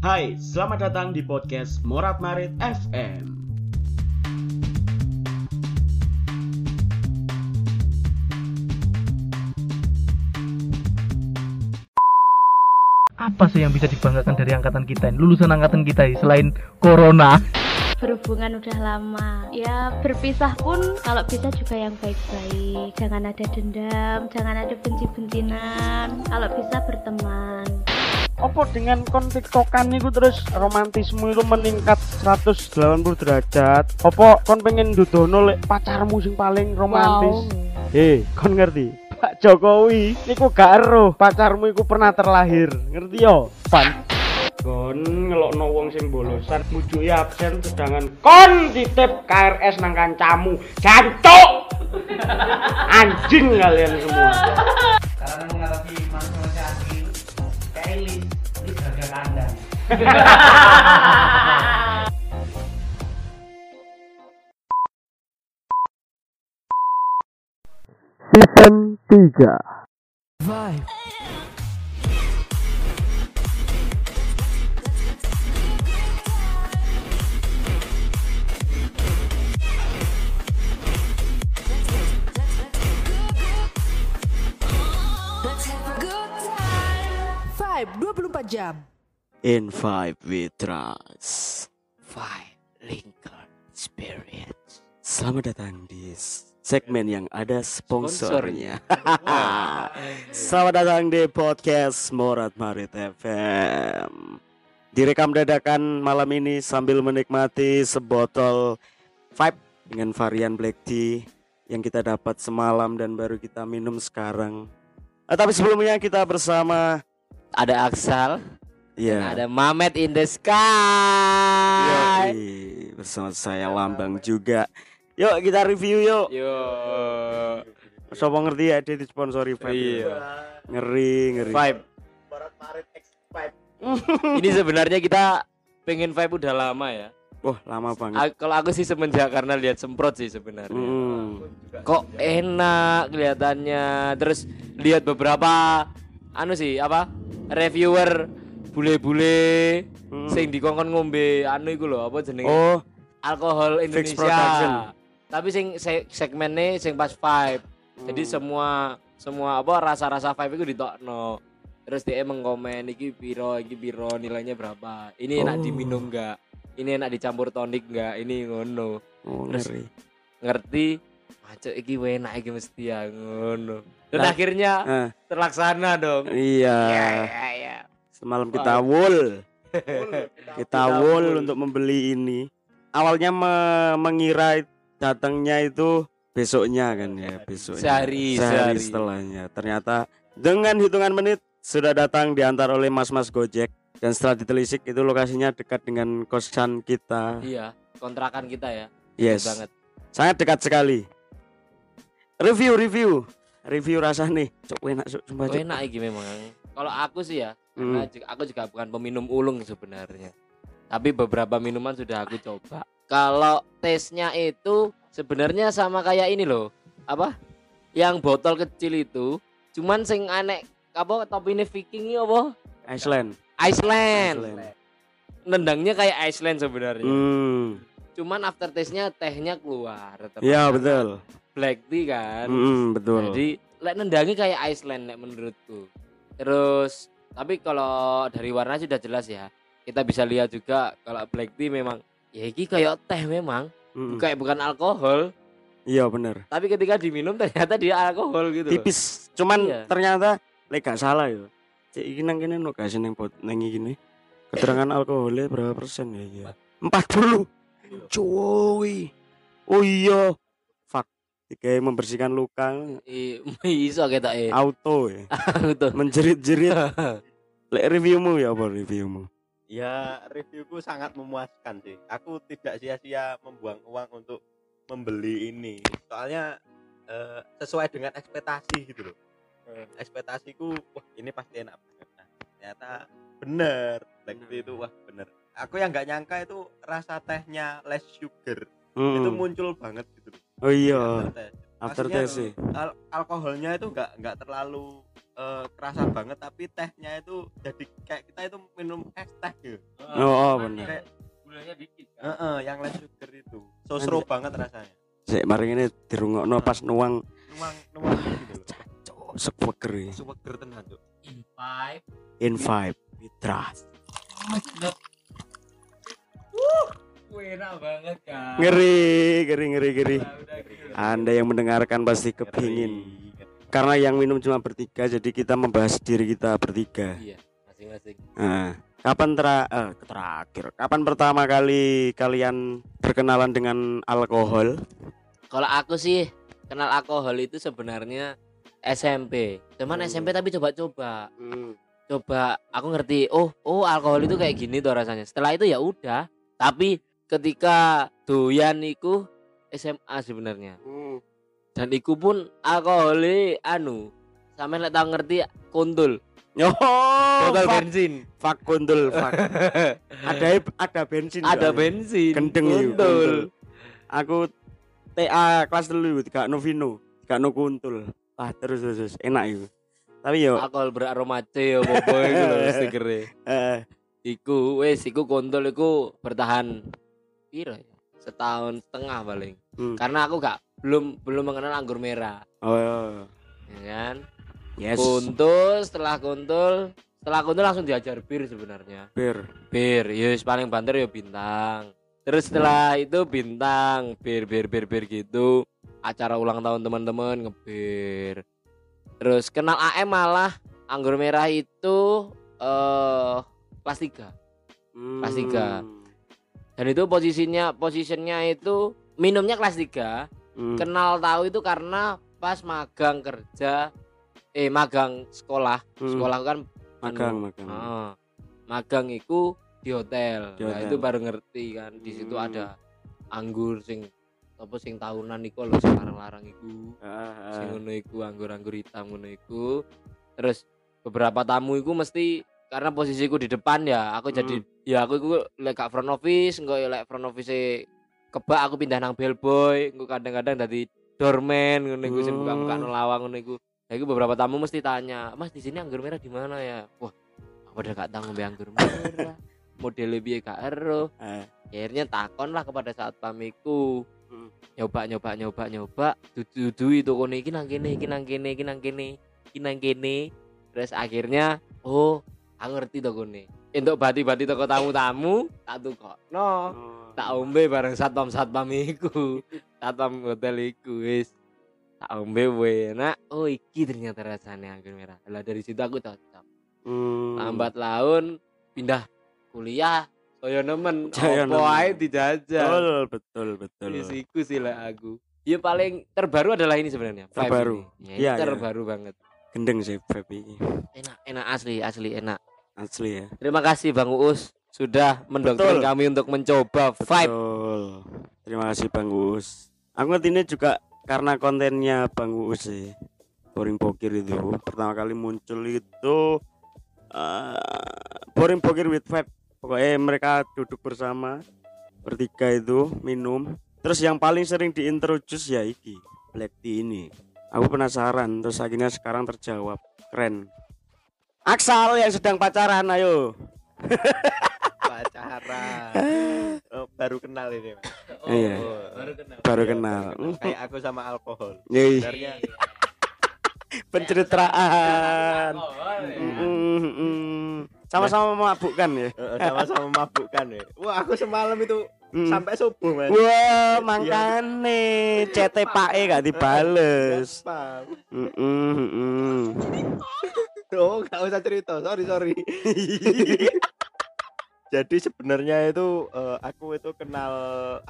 Hai, selamat datang di podcast Morat Marit FM. apa sih yang bisa dibanggakan dari angkatan kita ini? Lulusan angkatan kita ini selain corona. Berhubungan udah lama. Ya berpisah pun kalau bisa juga yang baik-baik. Jangan ada dendam jangan ada benci-bencinan. Kalau bisa berteman Apa dengan kon tiktokan niku terus romantisme itu meningkat 180 derajat? Apa kon pengen dudono lek pacarmu sing paling romantis? Hei, kon ngerti? Pak Jokowi niku gak eruh. Pacarmu iku pernah terlahir. Ngerti yo? Pan. Kon ngelokno wong sing bolosan mujuki absen sedangkan kon titip KRS nang kancamu. Jancuk! Anjing kalian semua. Karena menghadapi manusia asli kayak Jaga kandang season 3 Vibe. 24 jam. In 5 we trust Five Lincoln Experience Selamat datang di segmen yang ada sponsornya. Selamat datang di podcast Morat Marit FM Direkam dadakan malam ini sambil menikmati sebotol Vibe dengan varian black tea yang kita dapat semalam dan baru kita minum sekarang. Eh, tapi sebelumnya kita bersama ada Aksal, ya ada Mamet in the sky. Yoi, bersama saya Lambang juga. Yuk kita review yuk. Yo. Sopo ngerti ya dia disponsori Vibe. Iya. Ngeri, ngeri. Vibe. Ini sebenarnya kita pengen vibe udah lama ya. Wah, lama banget. A- kalau aku sih semenjak karena lihat semprot sih sebenarnya. Hmm. Kok enak kelihatannya. Terus lihat beberapa anu sih apa? Reviewer bule-bule Hmm. sing dikongkon ngombe anu iku lho apa jenenge? Oh, alkohol Indonesia. production. Tapi sing se segmennya sing pas vibe. Jadi Hmm. semua semua apa rasa-rasa vibe itu ditokno. Terus dia mengkomen iki piro, iki piro, nilainya berapa. Ini enak Oh. diminum enggak? Ini enak dicampur tonik enggak? Ini ngono. oh Terus- ngeri. Ngerti? Macet iki enak iki mesti ya ngono. Dan Lah. akhirnya Ah, terlaksana dong. iya. Ya, ya, ya. Semalam kita wool. kita wool untuk membeli ini. Awalnya me- mengira datangnya itu besoknya kan ya, besoknya. Sehari, sehari sehari. setelahnya. Ternyata dengan hitungan menit sudah datang diantar oleh mas-mas Gojek dan setelah ditelisik itu lokasinya dekat dengan kosan kita. Iya, kontrakan kita ya. Yes, Banget. sangat dekat sekali. Review, review, review rasa nih. Cok enak, cok sumpah, Cok. enak iki memang. Kalau aku sih ya, karena Hmm. aku juga bukan peminum ulung sebenarnya. Tapi beberapa minuman sudah aku coba. Kalau tesnya itu sebenarnya sama kayak ini loh. Apa? Yang botol kecil itu, cuman sing aneh apa Viking ini apa? Iceland. Iceland. Iceland. Nendangnya kayak Iceland sebenarnya. Hmm. Cuman after taste-nya tehnya keluar. Ya betul. Black tea kan. Hmm, betul. Jadi lek nendangnya kayak Iceland nek menurutku. Terus tapi kalau dari warna sudah jelas ya. Kita bisa lihat juga kalau black tea memang ya iki kayak teh memang, Mm-mm. kayak bukan alkohol, Iya bener. tapi ketika diminum ternyata dia alkohol gitu. Tipis. Cuman Iya. ternyata lek gak salah ya. Cek iki nang kene no kasih nang pot nang gini. Keterangan alkoholnya berapa persen ya? ya? 40. Cuy. Oh iya. Kayak membersihkan luka I- iso kita eh. auto ya. Betul. Menjerit-jerit. Lek reviewmu ya apa reviewmu? Ya reviewku sangat memuaskan sih. Aku tidak sia-sia membuang uang untuk membeli ini. Soalnya eh, sesuai dengan ekspektasi gitu loh. Eh, ekspektasiku wah ini pasti enak banget. Nah, ternyata bener. Black tea itu wah bener. Aku yang nggak nyangka itu rasa tehnya less sugar itu Hmm. muncul banget gitu. Oh iya. Teh. Maksudnya aftertaste sih. al- alkoholnya itu nggak nggak terlalu eh, kerasa banget tapi tehnya itu jadi kayak kita itu minum es teh gitu Oh, oh bener. kayak Gulanya dikit kan. Heeh, yang less sugar itu so seru banget rasanya Sik mari ini dirungokno pas nuang nuang nuang gitu loh sepeker iki. seger tenan tuh In five. in five we trust. Enak banget kan. Ngeri, ngeri, ngeri, ngeri. Anda yang mendengarkan pasti kepingin. Karena yang minum cuma bertiga, jadi kita membahas diri kita bertiga. Iya, masing-masing. Nah, kapan tera eh, terakhir? Kapan pertama kali kalian berkenalan dengan alkohol? Kalau aku sih kenal alkohol itu sebenarnya SMP. Cuman Hmm. SMP tapi coba-coba. Coba aku ngerti, oh, oh alkohol itu kayak gini tuh rasanya. Setelah itu ya udah. Tapi ketika doyan iku SMA sebenarnya. Dan iku pun alkohol anu sampe lek tau ngerti kuntul. Oh, Botol bensin. fuck kundul, fuck. ada ada bensin. Ada bensin. Gendeng kuntul. Aku TA kelas dulu gak Novino, gak no kuntul. Ah terus terus, terus. enak itu. Tapi yo Alkohol beraroma C ya bobo iku lho stikere. eh, Iku wes iku kontol iku bertahan piro ya? Setahun setengah paling. Hmm. Karena aku gak belum belum mengenal anggur merah. Oh. Iya. iya, iya. Ya kan? Yes. Kuntul, setelah kuntul, setelah kuntul langsung diajar bir sebenarnya. Bir. Bir, ya yes paling banter ya bintang. Terus setelah hmm. itu bintang, bir bir bir bir gitu. Acara ulang tahun teman-teman ngebir. Terus kenal AM malah anggur merah itu eh uh, kelas Hmm. Kelas dan itu posisinya posisinya itu minumnya kelas 3 Hmm. kenal tahu itu karena pas magang kerja eh magang sekolah Hmm. sekolah kan magang anu, magang. ah, magang itu di hotel. Di Nah, hotel. itu baru ngerti kan di situ Hmm. ada anggur sing apa sing tahunan iku lho sing larang-larang iku Ah, sing ah. ngono iku anggur-anggur hitam ngono iku terus beberapa tamu iku mesti karena posisiku di depan ya aku jadi ya aku iku lek gak front office engko ya lek front office kebak aku pindah nang bellboy engko kadang-kadang dadi doorman ngono iku sing buka-buka Hmm. nang lawang ngono iku. Ya iku beberapa tamu mesti tanya mas di sini anggur merah di mana ya? Wah aku udah gak tahu ngombe anggur merah. Modelnya piye gak ero Eh. akhirnya takon lah kepada saat pamiku Hmm. nyoba nyoba nyoba nyoba. Dudu itu kono iki nang kene iki nang kene iki nang kene iki nang kene. Terus akhirnya oh aku ngerti to kene untuk bati-bati toko tamu-tamu tak tukokno Oh. tak ombe bareng satpam satpam iku satpam hotel iku wis tak ombe enak oh iki ternyata rasanya anggur merah lah dari situ aku cocok Hmm. lambat laun pindah kuliah saya nemen Saya opo ae dijajal betul betul betul. Wis iku sih lah aku. Ya paling terbaru adalah ini sebenarnya. Terbaru. ini. Ya, iya. terbaru banget. Gendeng sih vape ini. Enak, enak asli, asli enak. Asli ya. Terima kasih Bang Uus sudah mendoktrin Betul. kami untuk mencoba vibe. Betul. Terima kasih Bang Uus. Aku ngerti ini juga karena kontennya Bang Uus sih. Boring Bokir itu pertama kali muncul itu eh, Boring Bokir with Vibe. Pokoknya mereka duduk bersama bertiga itu minum. Terus yang paling sering diintroduce ya iki Black Tea ini. Aku penasaran terus akhirnya sekarang terjawab. Keren. Aksal yang sedang pacaran ayo. pacaran oh, baru kenal ini Mas. Iya. Oh, Baru kenal. Baru iya, kenal. kayak aku sama alkohol Yoi. sebenarnya pencitraan. Oh, ya. Mm, mm, mm. Sama-sama memabukkan ya. eh, sama-sama mabukkan ya wah aku semalam itu Mm. sampai subuh mas Wah, makane CT Pak E gak dibales. Mm, mm, mm. Oh gak usah cerita sorry sorry. Jadi sebenarnya itu eh, aku itu kenal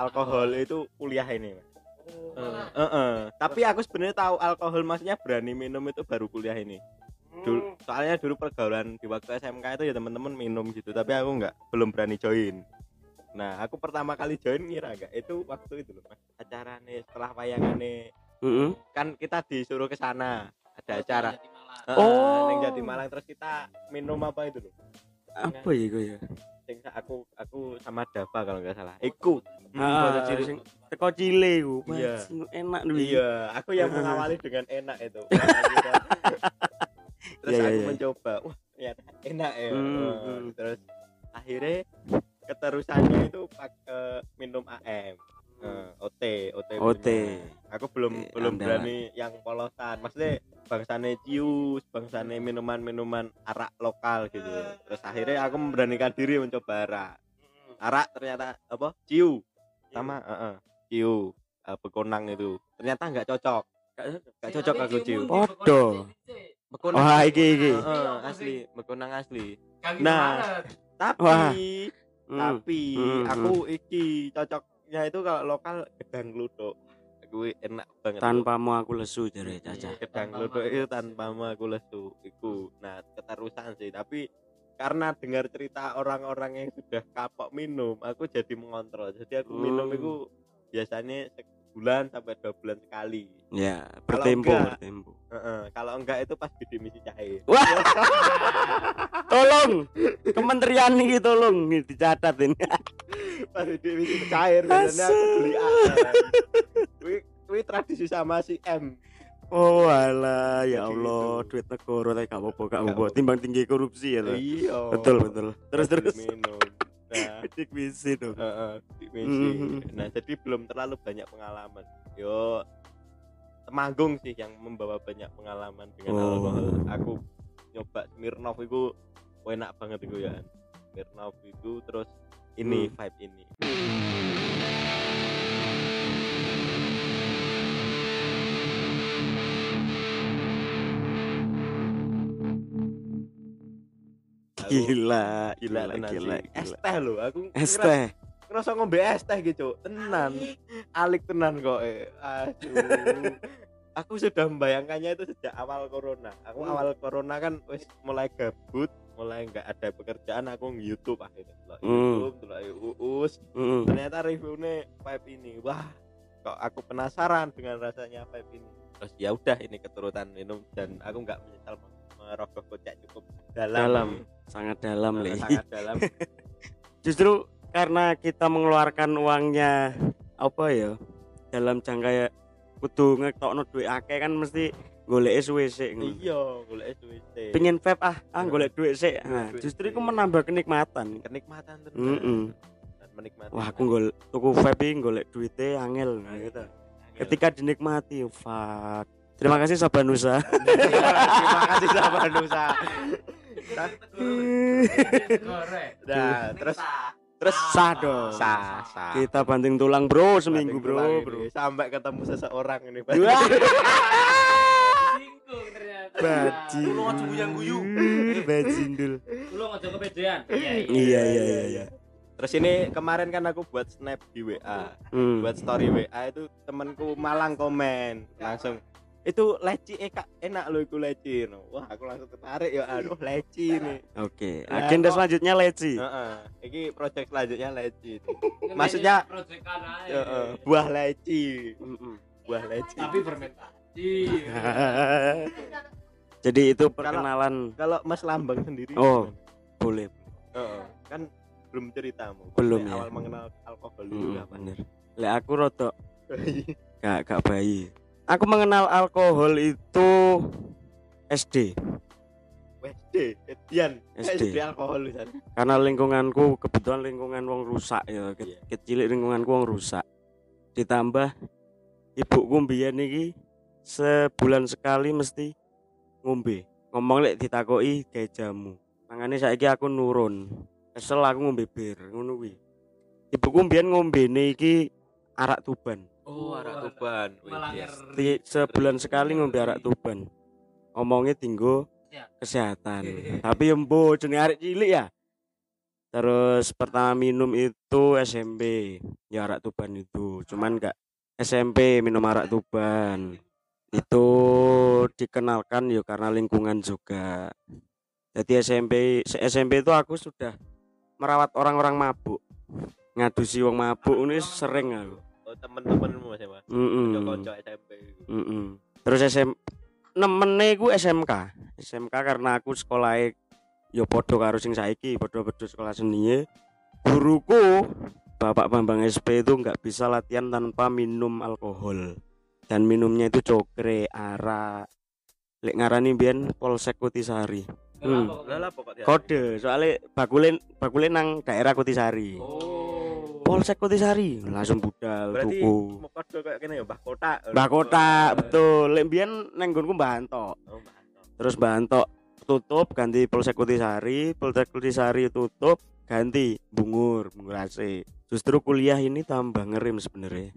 alkohol itu kuliah ini Mas. Eh, eh, eh. tapi aku sebenarnya tahu alkohol maksudnya berani minum itu baru kuliah ini. Dulu soalnya dulu pergaulan di waktu SMK itu ya teman-teman minum gitu tapi aku nggak belum berani join. Nah aku pertama kali join ngira nggak itu waktu itu loh mas. Acara nih setelah wayangan nih Mm, kan kita disuruh ke sana ada acara Oh. oh Jati Malang terus kita minum apa itu loh Apa ya gue ya? sing aku aku sama Dava kalau nggak salah. Iku. Ah, sing teko cile ku. Iya. Enak duwi. Iya, aku yang mengawali dengan enak itu. Terus Iya, iya, aku iya. mencoba, wah ternyata enak ya. Hmm, hmm. Terus akhirnya keterusannya itu pak eh, minum AM. Eh, OT, OT. OT. Aku belum Eh, belum andalan. berani yang polosan. Maksudnya bangsane cius, bangsane minuman-minuman arak lokal gitu. Terus akhirnya aku memberanikan diri mencoba arak. Arak ternyata apa? Ciu. Sama, heeh. Ciu. Eh, bekonang itu. Ternyata nggak cocok. Nggak cocok aku ciu. Podo. Bekonang. Wah, iki iki. Heeh, asli, bekonang asli. Kaki Nah. Tapi Wah. Hmm. tapi Hmm, aku iki cocoknya itu kalau lokal gedang luduk. Aku enak banget. Tanpamu aku lesu jare Caca. gedang luduk itu tanpamu aku lesu iku nah keterusan sih tapi karena dengar cerita orang-orang yang sudah kapok minum aku jadi mengontrol jadi aku minum Hmm. itu biasanya sebulan sampai dua bulan sekali Ya, Kalau bertempo, enggak- bertempo. Heeh, kalau enggak itu pas gede misi cair Wah. tolong kementerian ini tolong nih dicatat ini. pas gede misi cair biasanya aku beli Kuwi tradisi sama si M Oh alah ya Allah, gitu. duit negara tapi gak apa-apa, gak apa-apa. Timbang tinggi korupsi ya iya Betul betul. Terus terus. minum nah Dik misi dong. Heeh, di misi. Nah, jadi belum terlalu banyak pengalaman. Yo Temanggung sih yang membawa banyak pengalaman dengan Oh. alkohol. Aku nyoba Smirnoff itu enak banget itu ya. Smirnoff itu terus ini Hmm. vibe ini. Gila, gila, gila, gila. Es teh lho, aku Es teh. ngerasa ngombe es teh gitu tenan. Alik tenan kok eh. Aduh. Aku sudah membayangkannya itu sejak awal corona. Aku Hmm. awal corona kan wis mulai gabut mulai nggak ada pekerjaan aku nge-youtube akhirnya. Delok Hmm. youtube delok uus Mm-mm. ternyata reviewnya vibe ini. Wah kok aku penasaran dengan rasanya vibe ini. Terus ya udah ini keturutan minum dan aku nggak menyesal merogoh kocek cukup dalam Dalam, sangat dalam lih. sangat dalam Justru karena kita mengeluarkan uangnya apa ya dalam jangka ya kudu ngetokno duit akeh kan mesti golek suwe sik iya golek SWC Pengen vape ah, ah golek duit sik. Golek Nah, justru itu menambah kenikmatan. kenikmatan tenan Mm-mm. Dan menikmati Wah, aku golek tuku vape golek duite angel nah, gitu. Ketika dinikmati, fuck. Terima kasih Sabanusa. terima kasih sahabat Nusa Goreng. nah terus terus Sah dong. sah sah Kita banting tulang, Bro, seminggu, Bro, tulang ini. bro. sampai ketemu seseorang ini Pak. Bajing. Lu aja guyang guyu. Bajindul. Lu aja kepedean. Iya Iya, iya, iya, iya. terus ini kemarin kan aku buat snap di WA Hmm. buat story WA itu temanku Malang komen langsung itu leci eh kak enak lo iku leci no. wah aku langsung tertarik ya aduh leci nih Oke, Lah, agenda kok- selanjutnya leci. Heeh. Iki project selanjutnya leci. Maksudnya- aja. Heeh, buah leci. Buah leci. Tapi fermentasi. Jadi itu perkenalan. Kalau Mas Lambang sendiri Oh. gimana? Boleh. Heeh, kan belum ceritamu. Belum, ya. Awal mengenal alkohol itu Mm, kapan? bener. Lek aku rotok gak gak bayi. Aku mengenal alkohol itu SD SD, Edian, SD. SD alkohol kan. karena lingkunganku kebetulan lingkungan wong rusak ya. Ke- Iya. kecil lingkunganku wong rusak. Ditambah ibuku mbiyen iki sebulan sekali mesti ngombe. Ngomong lek ditakoki gawe jamu makanya saiki aku nurun. Kesel aku ngombe bir ngono kuwi. Ibuku mbiyen ngombene iki arak tuban Oh, arak tuban. Ti- sebulan sekali ngombe arak tuban. Ngomongnya tinggo Ya. kesehatan. Tapi embo jenenge arek cilik ya. Terus pertama minum itu SMP ya arak tuban itu. Cuman enggak SMP minum arak tuban. Itu dikenalkan ya karena lingkungan juga. Jadi SMP SMP itu aku sudah merawat orang-orang mabuk. Ngadusi wong mabuk ini sering aku Oh, temen-temenmu Mas ya, Mas. Mm-mm. Kanca-kanca SMP itu. Mm-mm. Terus SM nemene ku SMK. SMK karena aku sekolah ya padha karo sing saiki padha-padha sekolah seni guruku Bapak Bambang SP itu nggak bisa latihan tanpa minum alkohol dan minumnya itu cokre arak lek ngarani biyen polsek kutisari hmm. Kode soalnya bakulin bakulin nang daerah kutisari Oh. Polsek kutisari langsung budal Berarti tuku. mau kode kayak gini ya, Mbah Kota. Mbah Kota betul. Lek biyen nang nggonku Mbah Anto Oh, Mbah Anto. terus Mbah Anto tutup ganti Polsek Kutisari Polsek Kutisari tutup ganti Bungur Bungur AC justru kuliah ini tambah ngerim sebenarnya.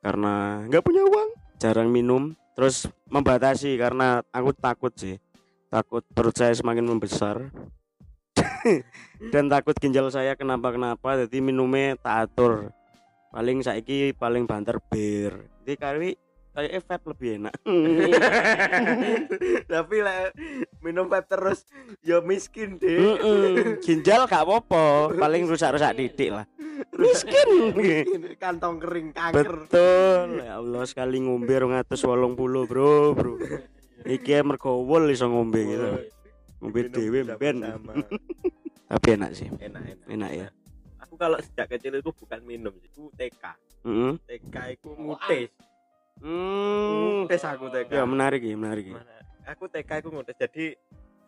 Karena nggak punya uang jarang minum. Terus membatasi karena aku takut sih. Takut perut saya semakin membesar dan takut ginjal saya kenapa-kenapa jadi minumnya tak atur. Paling saiki paling banter bir. Jadi kali kayak fat lebih enak. Tapi lah minum vape terus ya miskin deh. Ginjal gak apa-apa paling rusak-rusak titik lah. Miskin. Kantong kering kanker. betul. Ya Allah sekali ngombe 280 bro bro. Iki mergo wol iso ngombe gitu ngombe Minum dhewe ben tapi enak sih Enak enak. enak ya Aku kalau sejak kecil itu bukan minum sih, aku TK. Heeh. TK itu ngutes. Hmm. Ngutes aku TK. ya menarik ya menarik ya. Aku TK itu ngutes. Jadi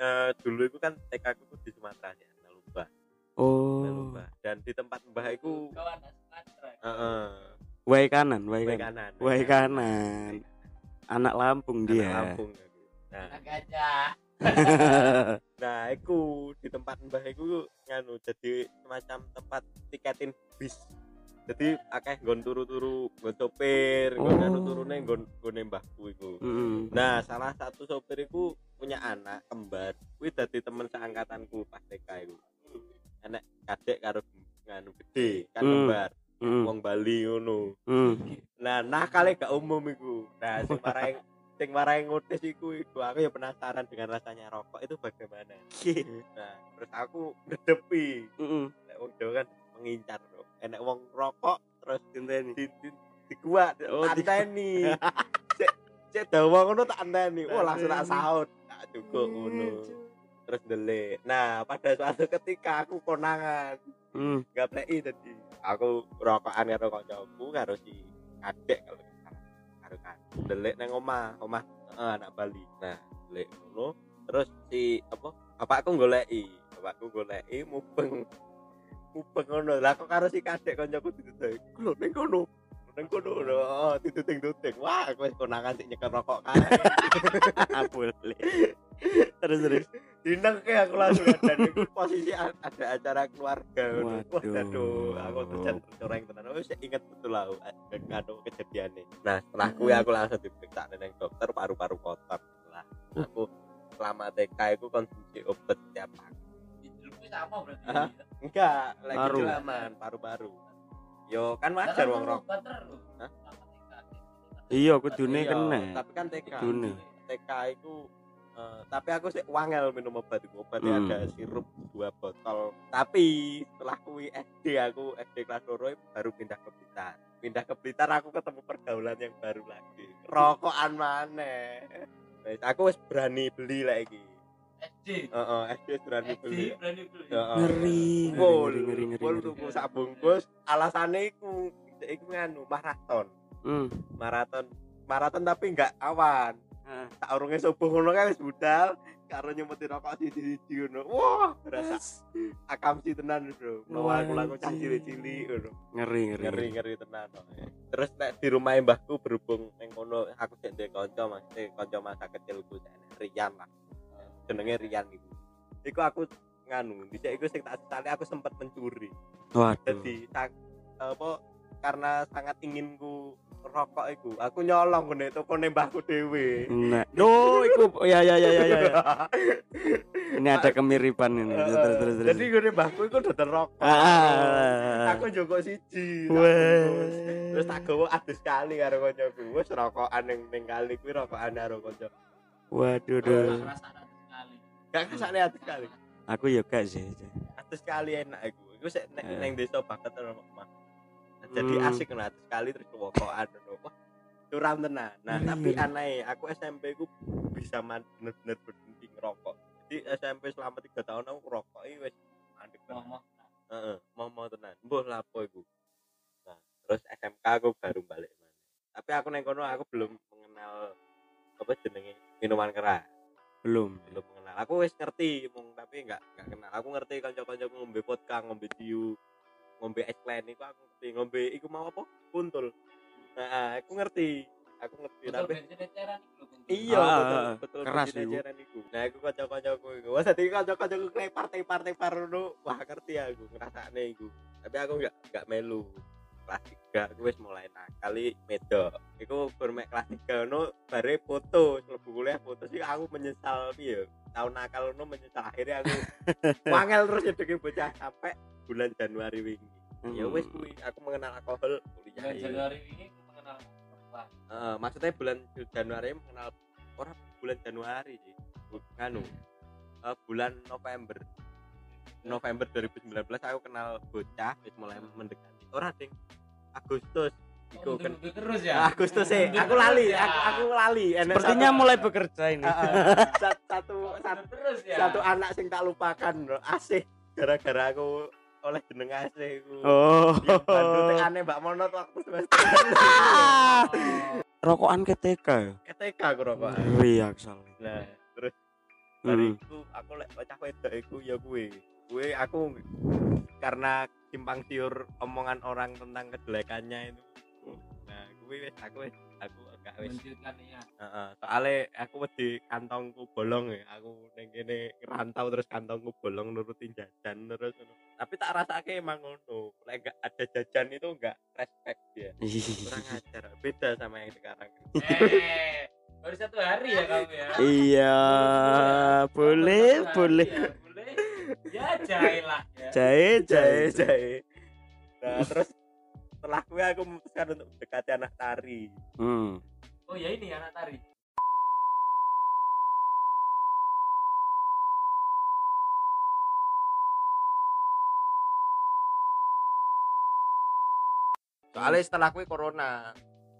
eh, dulu itu kan TK aku di Sumatera ya, Nalumba. oh Nalumba. Dan di tempat Mbah itu heeh, Wai kanan wai Wai kanan kanan. Wai kanan anak Lampung Anak dia Lampung aku. Nah, nah iku di tempat Mbah iku nganu jadi semacam tempat tiketin bis. Jadi akeh nggon turu-turu, nggon sopir, Oh. anu turune nggon nggone mbahku iku. Nah, salah satu sopir iku punya anak kembar. Kuwi dadi temen seangkatanku pas TK iku. Anak kadek karo nganu gede, kan Hmm. kembar. Mm-mm. Wong Bali ngono. Mm. Nah, nakale gak umum iku. Nah, sing marai sing marai ngotis iku iku aku ya penasaran dengan rasanya rokok itu bagaimana. Nah, terus aku ngedepi. Mm-mm. Nek wong Jawa kan mengincar. bro. Enek wong rokok terus Genteni. di di, di gua Oh, anteni. Cek cek dawa ngono tak anteni. Wah, langsung tak saut. Tak cukup ngono. Terus delik. Nah, pada suatu ketika aku konangan, Mm. gak tadi. Aku rokokan karo kancaku karo si adek kalau nggak. Karo kan. Delik nang omah, omah eh, anak Bali. Nah, delik ngono. Terus si apa? Bapakku goleki, bapakku goleki mubeng. Mubeng ngono. Lah kok karo si kadek kancaku ditutup. Lho ning kono. Ning kono. Oh, dituting-tuting. Wah, aku wis konangan sik nyekel rokok kan. Boleh. Terus terus. Dinengke aku langsung dan itu posisi ada acara keluarga. Waduh. aduh, aku terjadi tercoreng tenan. Aku sih inget betul lah eh, kado kejadiannya. Nah, setelah kuwi aku langsung diperiksa nang dokter paru-paru kotor. Lah, aku selama TK itu konsumsi obat tiap pagi. Hah? Enggak, lagi Paru. aman paru-paru. Yo kan wajar wong. Hah? Iya, kudune Iya, kena. Tapi kan TK. TK itu eh, tapi aku sih wangel minum obat itu obatnya Hmm. ada sirup dua botol. Tapi setelah kui SD aku SD kelas loro baru pindah ke Blitar. Pindah ke Blitar aku ketemu pergaulan yang baru lagi. Rokokan mana Wes, aku wis berani beli lagi SD Heeh, SD berani beli. berani beli? Heeh. Ngeri, ngeri, ngeri, ngeri, ngeri. tuku sak bungkus. Alasannya iku iku nganu maraton. Mm. maraton. Maraton tapi enggak awan tak urunge subuh ngono kan wis budal karo nyemeti rokok siji-siji ngono. Wah berasa akam si tenan bro. Mau aku laku cah cilik-cilik ngono. Ngeri, ngeri. ngeri ngeri tenan kok. terus nek di rumah mbahku berhubung ning kono aku cek duwe kanca Mas. Kanca masa kecilku Rian lah. Jenenge Rian iku. Iku aku nganu dhisik iku sing tak aku sempat mencuri. Waduh. jadi tak apa karena sangat inginku rokok iku aku nyolong ngene toko mbahku dhewe Nah, no, iku ya ya ya ya ya. ya. Ini ada kemiripan ini. Terus terus terus. terus. jadi gue mbahku itu dodol rokok Ah. aku joko siji tak Wes. bungkus. terus tak gowo adus kali karo kancaku wis rokokan ning ning kali kuwi rokokan karo kanca Waduh, duh. gak kesane adus kali Aku ya gak sih. adus kali enak iku iku sik nek ning desa banget omah jadi Hmm. asik kan adus kali terus ngono wah curam tenan nah Ngeri, tapi ngeri. aneh aku SMP ku bisa bener-bener berhenti ngerokok jadi SMP selama tiga tahun aku rokok iki wis mandek tenan. ngomong Heeh, mau mau tenan. Mbuh lapo iku. Nah, terus SMK aku baru balik mana. Tapi aku neng kono aku belum mengenal apa jenenge minuman keras. belum Belum mengenal. Aku wis ngerti mung tapi enggak enggak kenal. Aku ngerti kanca-kancaku ngombe vodka, ngombe diu, ngombe es lain iku aku ngerti. Ngombe iku mau apa? Kuntul. Nah, aku ngerti. Aku ngerti tapi. Iya, Ah, betul, ah, betul. keras eceran iku. Nah, aku kanca-kancaku iku. Wah, dadi kanca-kancaku klepar tepar tepar ngono. Wah, ngerti aku ngrasakne iku. Tapi aku enggak enggak melu. Kelas 3 aku wis mulai nakali medo. Iku bermek kelas 3 ngono bare foto, mlebu kuliah foto sih aku menyesal piye. Tahun nakal ngono menyesal akhirnya aku wangel terus nyedeki bocah sampai bulan Januari wingi. Ya wis kuwi aku mengenal alkohol kuliah. Bulan iki. Januari ini aku mengenal. Heeh, maksudnya bulan Januari mengenal orang bulan Januari sih. Bu- Anu. eh, bulan November. November 2019 aku kenal bocah wis mulai mendekati. Ora ding. Agustus. Iku Oh, kan betul-betul terus ya. Agustus sih. Aku lali, aku, aku lali. Enak sepertinya satu- mulai bekerja ini sat- satu satu Betul terus ya. satu anak sing tak lupakan bro. asih gara-gara aku oleh jeneng asih iku. oh bantu aneh Mbak Monot waktu semester rokokan KTK ya KTK aku rokok. ngeri aksal Nah, terus Hmm. bariku aku lek bocah wedok iku ya kuwe. Kuwe aku karena simpang siur omongan orang tentang kejelekannya itu. Nah, kuwe wis aku wis aku agak wis ya. heeh. Soale aku wedi kantongku bolong ya. Aku ning kene ngerantau terus kantongku bolong nurutin jajan terus. Tapi tak rasake emang ngono. Lek enggak ada jajan itu enggak respect dia. Kurang ajar. Beda sama yang sekarang. Eh, baru satu hari ya kamu ya. iya boleh hari boleh ya, boleh. Ya jahe lah ya. jahe jahe jahe nah terus setelah gue aku memutuskan untuk mendekati anak tari hmm. Oh ya ini anak tari. soalnya setelah gue corona.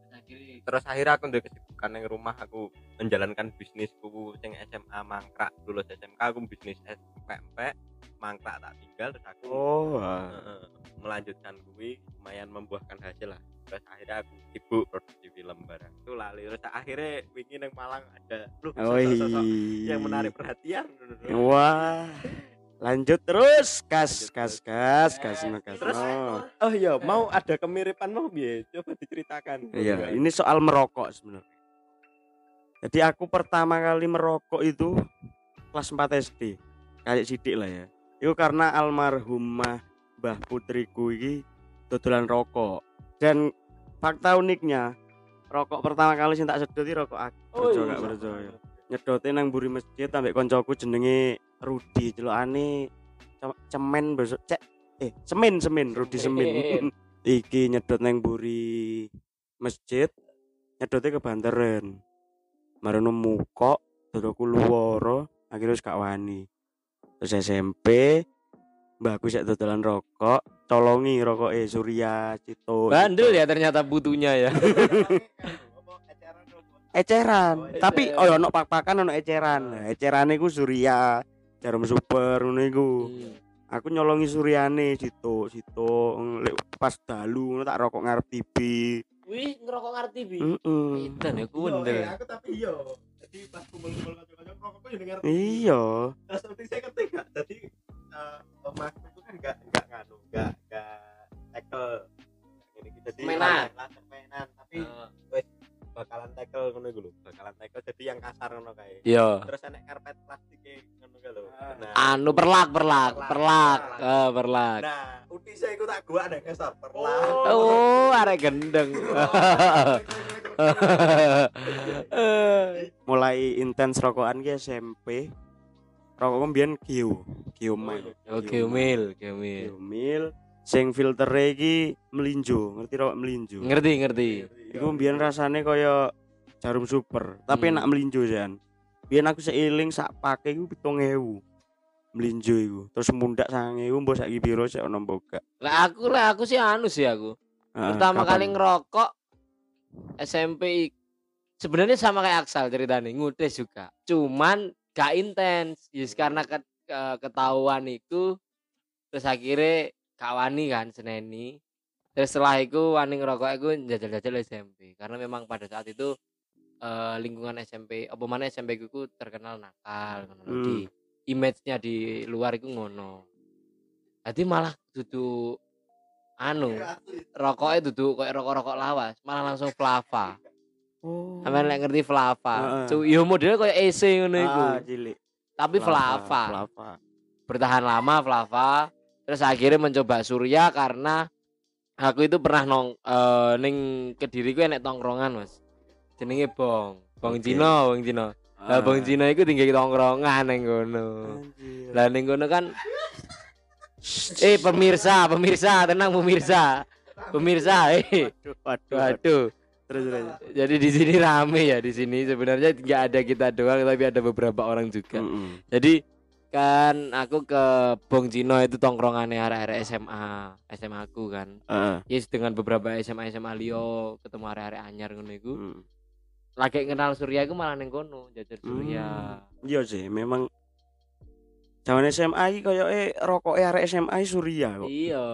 Akhirnya. Terus akhirnya aku udah kesibukan yang rumah aku menjalankan bisnisku yang SMA mangkrak lulus SMK aku bisnis SMP mangkrak tak tinggal terus aku oh eh, melanjutkan gue lumayan membuahkan hasil lah. Terus akhirnya aku sibuk produksi film barang itu lali terus akhirnya wingi nang Malang ada lu oh sosok-sosok yang menarik perhatian wah lanjut terus kas kas kas kas no kas Terus- no. Oh iya, mau ada kemiripan mau biye? Coba diceritakan. Iya, ini soal merokok sebenarnya. Jadi aku pertama kali merokok itu kelas 4 SD. Kayak sidik lah ya. Itu karena almarhumah Mbah putriku iki dodolan rokok. Dan fakta uniknya, rokok pertama kali sing tak sedoti rokok aku. Oh, Percaya iya. gak percaya. Nyedote nang mburi masjid ambek koncoku jenenge Rudi, celokane ce- cemen besok cek eh semin semin Rudi semin. Semin. Iki nyedot nang mburi masjid nyedote ke banteren. Marono muka dodoku luwara akhirnya wis gak wani. Terus SMP mbahku sik dodolan rokok, colongi rokoke Surya Cito. Bandel ya ternyata butuhnya ya. eceran. Oh, Tapi eceran. oh ono pak-pakan ono eceran. Nah, ecerane iku Surya, Jarum Super ngono iku. Aku nyolongi Suryane situ, situ pas dalu ngono tak rokok ngarep TV. Wih, ngerokok ngerti bi. Heeh. Itu ya ku bener. aku tapi iya. Jadi pas kumpul-kumpul kanca-kanca rokokku ya dengar. Iya. Terus seperti saya enggak? Jadi eh omakku itu kan enggak enggak nganu, enggak enggak tackle. Ini kita jadi Mainan. mainan, tapi wis bakalan tackle ngono iku lho, bakalan tackle jadi yang kasar ngono kae. Yo. Terus enek karpet plastik ngono kae lho. Nah, Anu perlak perlak Perlak, perlak perlak. eh perlak. Nah, uti saya iku tak gua ada kasar perlah. Oh, arek gendeng. Mulai intens rokokan ki SMP. Rokokku mbiyen Gio, Gio Mil. Oke, Mil, Mil. Gio Mil sing filtere iki melinjo, ngerti rokok melinjo. Ngerti, ngerti. Iku mbiyen rasane kaya jarum super, tapi Hmm. enak melinjo jan. Biyen aku seiling sak pake iku 7000. Melinjo iku. Terus mundak 9000 mbok saiki piro sik ono mbok gak. Lah aku lah aku sih anu sih aku. Pertama kapan? kali ngerokok SMP sebenarnya sama kayak Aksal ceritanya, ngutes juga. Cuman gak intens yes, karena ke, ke- ketahuan itu terus akhirnya gak wani kan seneni terus setelah itu wani ngerokok itu jajal-jajal SMP karena memang pada saat itu eh, lingkungan SMP apa mana SMP ku terkenal nakal. Hmm. di image-nya di luar itu ngono. Jadi malah duduk anu rokoknya duduk kayak rokok-rokok lawas malah langsung flava Oh. Sampeyan lek ngerti flava. Cu, yo modelnya kayak EC ngono iku. Ah, cilik. Tapi flava. Flava. Bertahan lama flava. Terus akhirnya mencoba surya karena aku itu pernah nong eh, ning Kediri ku enek tongkrongan, Mas. Jenenge Bong. Bong Oke. Cino, Bong Cino. Lah Bong Cino iku tinggal tongkrongan ning kono. Anjir. Lah ning kono kan Eh pemirsa, pemirsa, tenang pemirsa. Pemirsa, eh. Waduh, waduh. Waduh. Terus terus. Jadi di sini rame ya di sini sebenarnya nggak ada kita doang tapi ada beberapa orang juga. Mm-mm. Jadi kan aku ke Bong Cino itu tongkrongannya area-area SMA, SMA aku kan. Heeh. Yes dengan beberapa SMA SMA Lio ketemu area-area anyar ngono iku. Mm. Lagi kenal Surya iku malah ning kono, jajar Surya. Iya sih, memang Jaman SMA iki koyoke rokoke arek SMA Surya kok. Iya.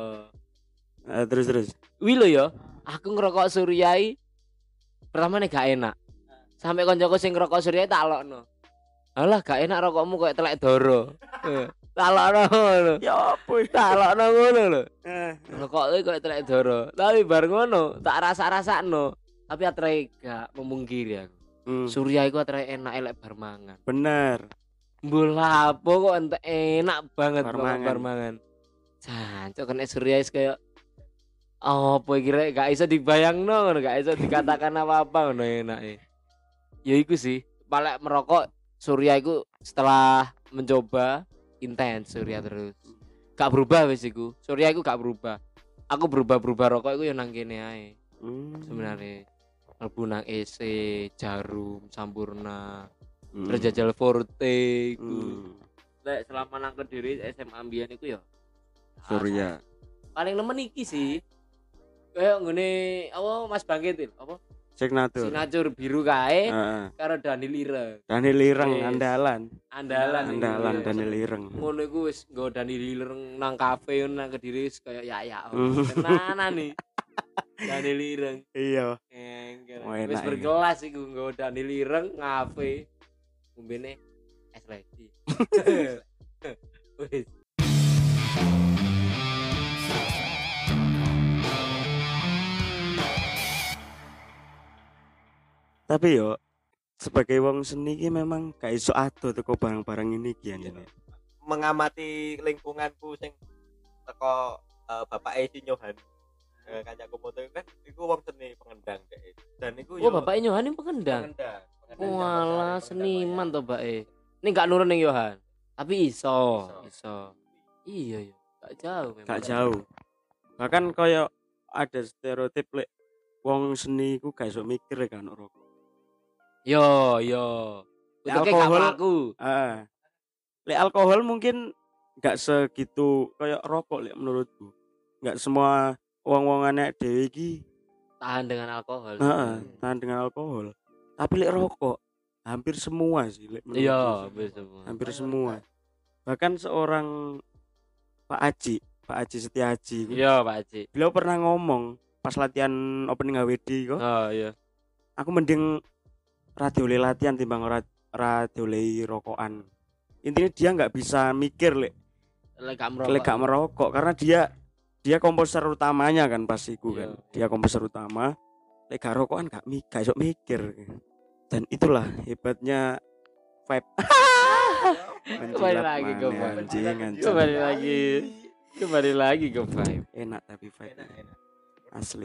Eh, terus terus. Wih lo ya, aku ngerokok Surya i, pertama nih gak enak. Sampai koncoku sing ngerokok Surya tak lokno. Alah gak enak rokokmu kayak telek doro. Eh, Tak lokno ngono. Ya apa iki? Tak lokno ngono lho. Eh, Rokok iki kayak telek doro. Tapi bar ngono, tak rasa-rasakno. Tapi atre gak memungkiri aku. mm, Surya iku atre enak elek bar mangan. bener. Mbula apa kok ente enak banget Bar bar mangan. bar mangan. Jancuk kena Surya is kayak apa iki rek gak iso dibayangno ngono gak iso dikatakan apa-apa ngono enake. Ya iku sih, paling merokok Surya iku setelah mencoba intens Surya terus. Gak berubah wis iku. Surya iku gak berubah. Aku berubah-berubah rokok iku ya nang kene ae Hmm, sebenarnya. Mlebu nang EC, Jarum, Sampurna, mm, terus jajal Forte iku. mm, Lek selama nang Kediri SMA ambian iku ya Surya. paling nemen iki sih. Kayak ngene apa Mas Bangkit apa? Signatur. Signature biru kae Heeh. karo Daniel Ireng. Daniel Ireng Yes. andalan. Andalan iku. Andalan Iya. Daniel Ireng. Ngono iku wis nggo Daniel Ireng nang kafe nang Kediri wis kaya ya-ya. Hmm. Tenanan nih. Daniel Ireng. Iya. Wis berkelas iku nggo Daniel Ireng ngafe. Ngombene es lagi. Wis. Tapi yo sebagai wong seni ki memang gak iso ado teko barang-barang ini ki anjene. mengamati lingkunganku sing teko eh, bapak Esi Nyohan eh, kancaku moto iku kan iku wong seni pengendang deh dan iku Oh, bapaknya Yohan ini pengendang. pengendang Walah seniman toh Mbak E. Ini gak nurun ning Yohan. Tapi iso, Iso. iso. Iya ya, gak jauh memang. Gak jauh. Bahkan koyo ada stereotip lek wong seni iku gak iso mikir kan rokok. Yo, yo. Gak alkohol. Heeh. Lek alkohol mungkin gak segitu koyo rokok lek menurutku. Gak semua wong-wongane dhewe iki Tahan dengan alkohol. heeh, tahan dengan alkohol. Tapi lek rokok hampir semua sih lek menurutku. Iya, hampir semua. hampir semua. Bahkan seorang Pak Aji, Pak Aji Setiaji, Iya, Pak Haji. beliau pernah ngomong pas latihan opening AWD kok, Oh, iya. aku mending radio latihan timbang ora rokokan. Intinya dia nggak bisa mikir lek Lek gak merokok. lek gak merokok karena dia dia komposer utamanya kan pas iku kan. Iya. Dia komposer utama. Lek gak rokokan gak mikir, gak iso mikir. Dan itulah hebatnya vibe. Kembali lagi ke vibe. anjing, anjing. Kembali lagi. Kembali lagi ke vibe. enak tapi vibe asli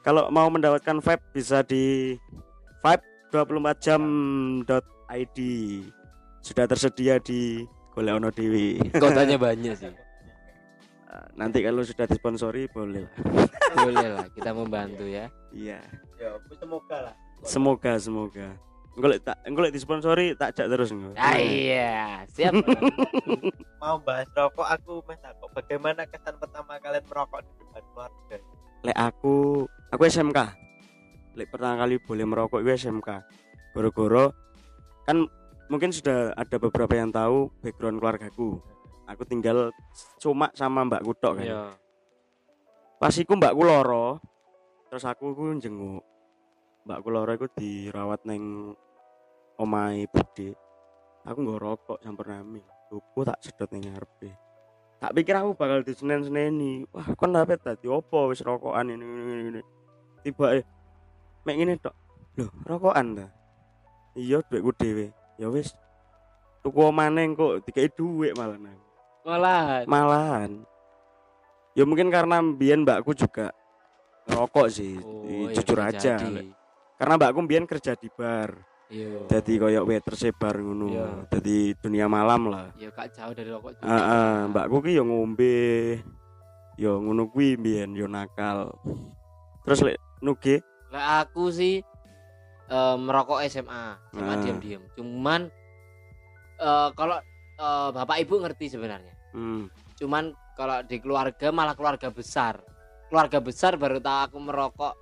kalau mau mendapatkan vibe bisa di vibe 24 jam.id sudah tersedia di Golek Ono Dewi Kotanya banyak sih. nanti kalau sudah disponsori boleh lah. Boleh lah, kita membantu ya. iya ya semoga lah semoga semoga Golek tak golek disponsori tak jak terus engko. Ah, iya, siap. mau bahas rokok aku mas takut bagaimana kesan pertama kalian merokok di depan keluarga lek aku aku SMK lek pertama kali boleh merokok gue SMK goro-goro kan mungkin sudah ada beberapa yang tahu background keluargaku. Aku tinggal cuma sama mbakku tok kan. Iya. Pas iku mbakku loro, terus aku ku jenguk. Mbakku loro iku dirawat neng omahe bude. Aku nggak rokok sampurnami. Tuku tak sedot ning ngarepe. Tak pikir aku bakal disenen-seneni. Wah, kon dapat tadi opo wis rokokan ini ini ini. Tiba eh mek ngene tok. Loh, rokokan ta? Iya, duitku dhewe. Ya wis. Tuku maneng kok dikai duit malah nang. Malahan. Malahan. Ya mungkin karena mbiyen mbakku juga ngerokok sih. Oh, iya, jujur bisa aja. jadi. Karena mbakku mbiyen kerja di bar. Iya. Jadi koyok waiter sebar ngono. Iya. Jadi dunia malam lah. Ya gak jauh dari rokok juga. Heeh, mbakku ki yo ngombe. Yo ngono kuwi mbiyen yo nakal. Terus lek nuge Lah aku sih eh, merokok SMA sama Ah. diam-diam. Cuman eh, kalau eh, bapak ibu ngerti sebenarnya. hmm, Cuman kalau di keluarga malah keluarga besar. Keluarga besar baru tahu aku merokok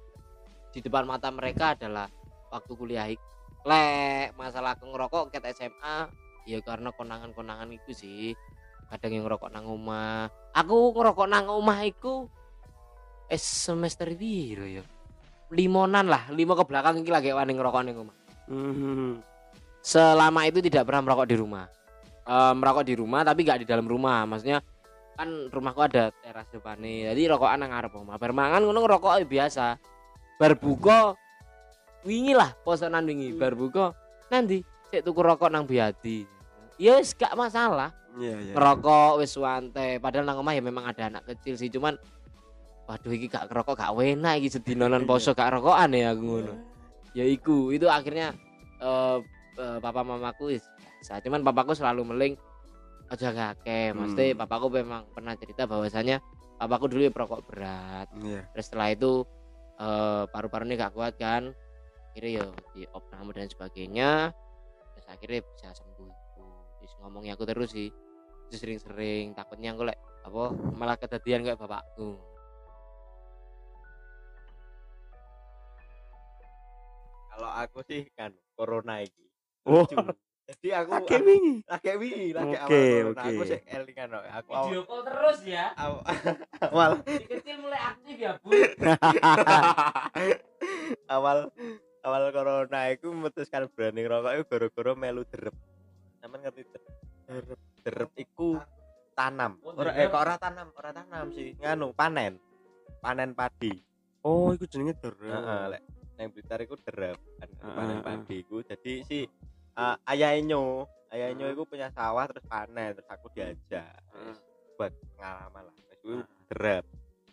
di depan mata mereka adalah waktu kuliah. Lek masalah aku ngerokok ket SMA ya karena konangan-konangan itu sih. Kadang yang ngerokok nang omah. Aku ngerokok nang omah iku eh semester biru ya. Limonan lah, lima ke belakang iki lagi wani ngerokok ning omah. hmm, Selama itu tidak pernah merokok di rumah. Eh, merokok di rumah tapi gak di dalam rumah. Maksudnya kan rumahku ada teras depannya. Jadi rokokan nang ngarep omah. Bar mangan ngono ngerokok biasa. Bar buka wingi lah posonan wingi. Bar buka nanti sik tuku rokok nang Biadi. Ya wis gak masalah. iya iya. ngerokok wis wante padahal nang omah ya memang ada anak kecil sih cuman waduh iki gak ngerokok gak enak iki sedinonan poso gak rokokan ya aku ngono. Ya iku itu akhirnya eh eh, papa mamaku bisa cuman papaku selalu meling aja kakek maksudnya Hmm. papaku memang pernah cerita bahwasanya papaku dulu ya perokok berat. Iya. terus setelah itu eh paru-parunya gak kuat kan. Akhirnya ya di opname dan sebagainya. Terus akhirnya bisa sembuh itu terus ngomongnya aku terus sih. Terus sering-sering takutnya aku lek apa malah kejadian kayak bapakku Kalau aku sih kan corona iki. Oh. Jadi aku Oke wingi. lagi wingi lagi Oke, awal corona. oke. Aku sih elingan kok. Aku awal, call terus ya awal, kecil mulai aktif ya bu awal awal corona itu memutuskan berani ngerokok itu gara-gara melu derep. Sampeyan ngerti derep? Derep, derep iku tanam. Oh, Ora eh kok ora tanam, ora tanam sih. Nganu panen. Panen padi. Oh, iku jenenge derep. Heeh, lek nang Blitar iku derep kan panen padi iku. Jadi si uh, ayahnya, ayahnya iku punya sawah terus panen terus aku diajak. Terus buat pengalaman lah. Terus iku derep.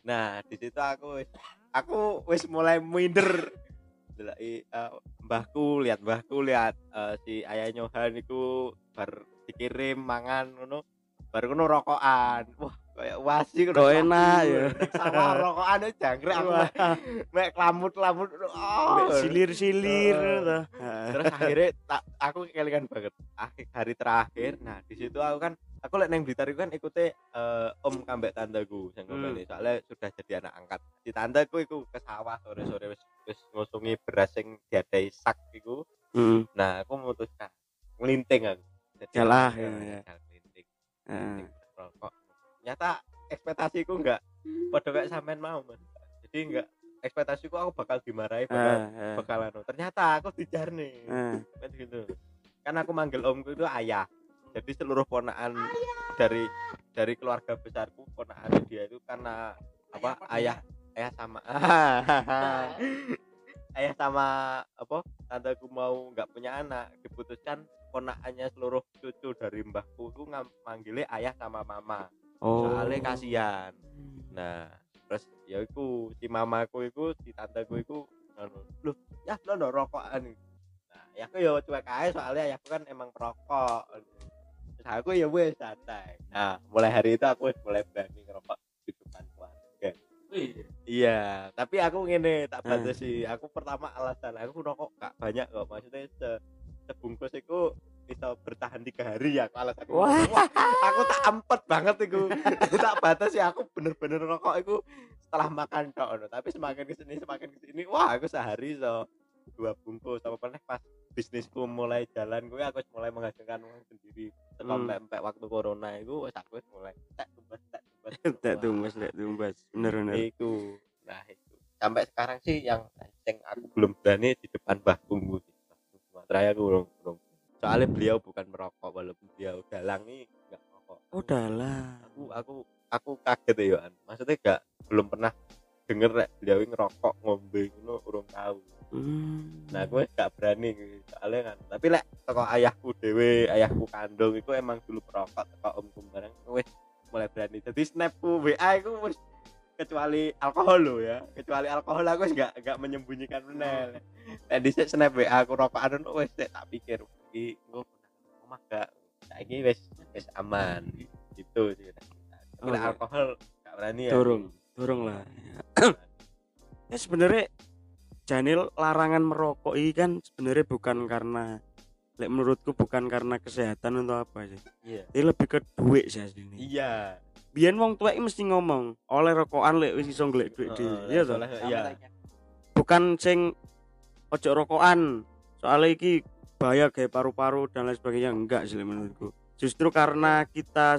Nah, di situ aku wis aku wis mulai minder. Delaki uh, mbahku lihat mbahku lihat uh, si ayahnya Han iku bar dikirim mangan ngono. Bar ngono rokokan. Wah, kayak wasi Kok enak ya. Sama rokokan jangkrik aku mek lamut-lamut oh. mek silir-silir terus akhirnya tak aku kelingan banget akhir hari terakhir nah di situ aku kan aku lek neng Blitar itu kan ikutnya eh, om kambek tanteku yang Hmm. hmm. soalnya sudah jadi anak angkat di tanteku iku ke sawah sore-sore wis wis ngosungi beras yang diadai sak iku Heeh. nah aku memutuskan ngelinting aku jadi Yalah, ya, ya, ya. ya, ngelinting ngelinting terus rokok ternyata ekspektasiku enggak pada kayak sampean mau mas. Jadi enggak ekspektasiku aku bakal dimarahi bakal Heeh. bakal anu. Ternyata aku dijar nih. Heeh. kan gitu. Kan aku manggil omku itu ayah. Jadi seluruh ponaan dari dari keluarga besarku ponaan dia itu karena apa ayah ayah sama ayah sama apa tanteku mau nggak punya anak diputuskan ponaannya seluruh cucu dari mbahku itu ngam- manggilnya ayah sama mama Oh. soalnya kasihan. Nah terus ya iku si mamaku iku si tanteku iku loh ya lo no rokokan? Nah ya aku ya cuek aja soalnya ya aku kan emang perokok terus aku ya wes santai. Nah mulai hari itu aku mulai berani ngerokok di depan keluarga. Iya tapi aku ngene tak Ah. batasi. Aku pertama alasan aku rokok gak banyak kok. Maksudnya se sebungkus itu tiga hari ya aku alasan Wah. Wah, aku tak ampet banget iku. Tak batas ya aku bener-bener rokok iku setelah makan tok tapi semakin ke sini semakin ke sini wah aku sehari so dua bungkus. Apa pernah pas bisnisku mulai jalan gue aku mulai menghasilkan uang sendiri. Setelah Hmm. empek waktu corona itu wis aku mulai tak tumbas tak tumbas. Tak tumbas tak tumbas. Bener bener. Itu nah itu sampai sekarang sih yang yang aku belum berani di depan Tunggu Sumatera ya aku belum belum soalnya beliau bukan merokok walaupun beliau dalang nih nggak merokok. Oh dalah aku aku aku kaget ya Yohan maksudnya gak belum pernah denger rek beliau ngerokok ngombe ngono urung tahu. Hmm. nah gue gak berani soalnya kan. Tapi lek toko ayahku dewe ayahku kandung itu emang dulu perokok toko omku bareng wes mulai berani. Jadi snapku WA itu wes kecuali alkohol lo ya. Kecuali alkohol aku wis gak gak menyembunyikan bener tadi saya snap WA aku rokokan itu wes tak pikir iki gue omah gak saiki wes wes aman. Gitu sih tapi lek Oke. alkohol gak berani ya. Durung. durung lah. Ya sebenarnya Janil larangan merokok ini kan sebenarnya bukan karena lek menurutku bukan karena kesehatan atau apa sih. Iya. Ini lebih ke duit sih aslinya. Iya. Biyen wong tuwek mesti ngomong oleh rokokan lek wis iso golek duit dhewe. Iya toh? soalnya- iya. Bukan sing ojo rokokan. Soalnya iki bahaya kayak paru-paru dan lain sebagainya. Enggak sih menurutku. Justru karena kita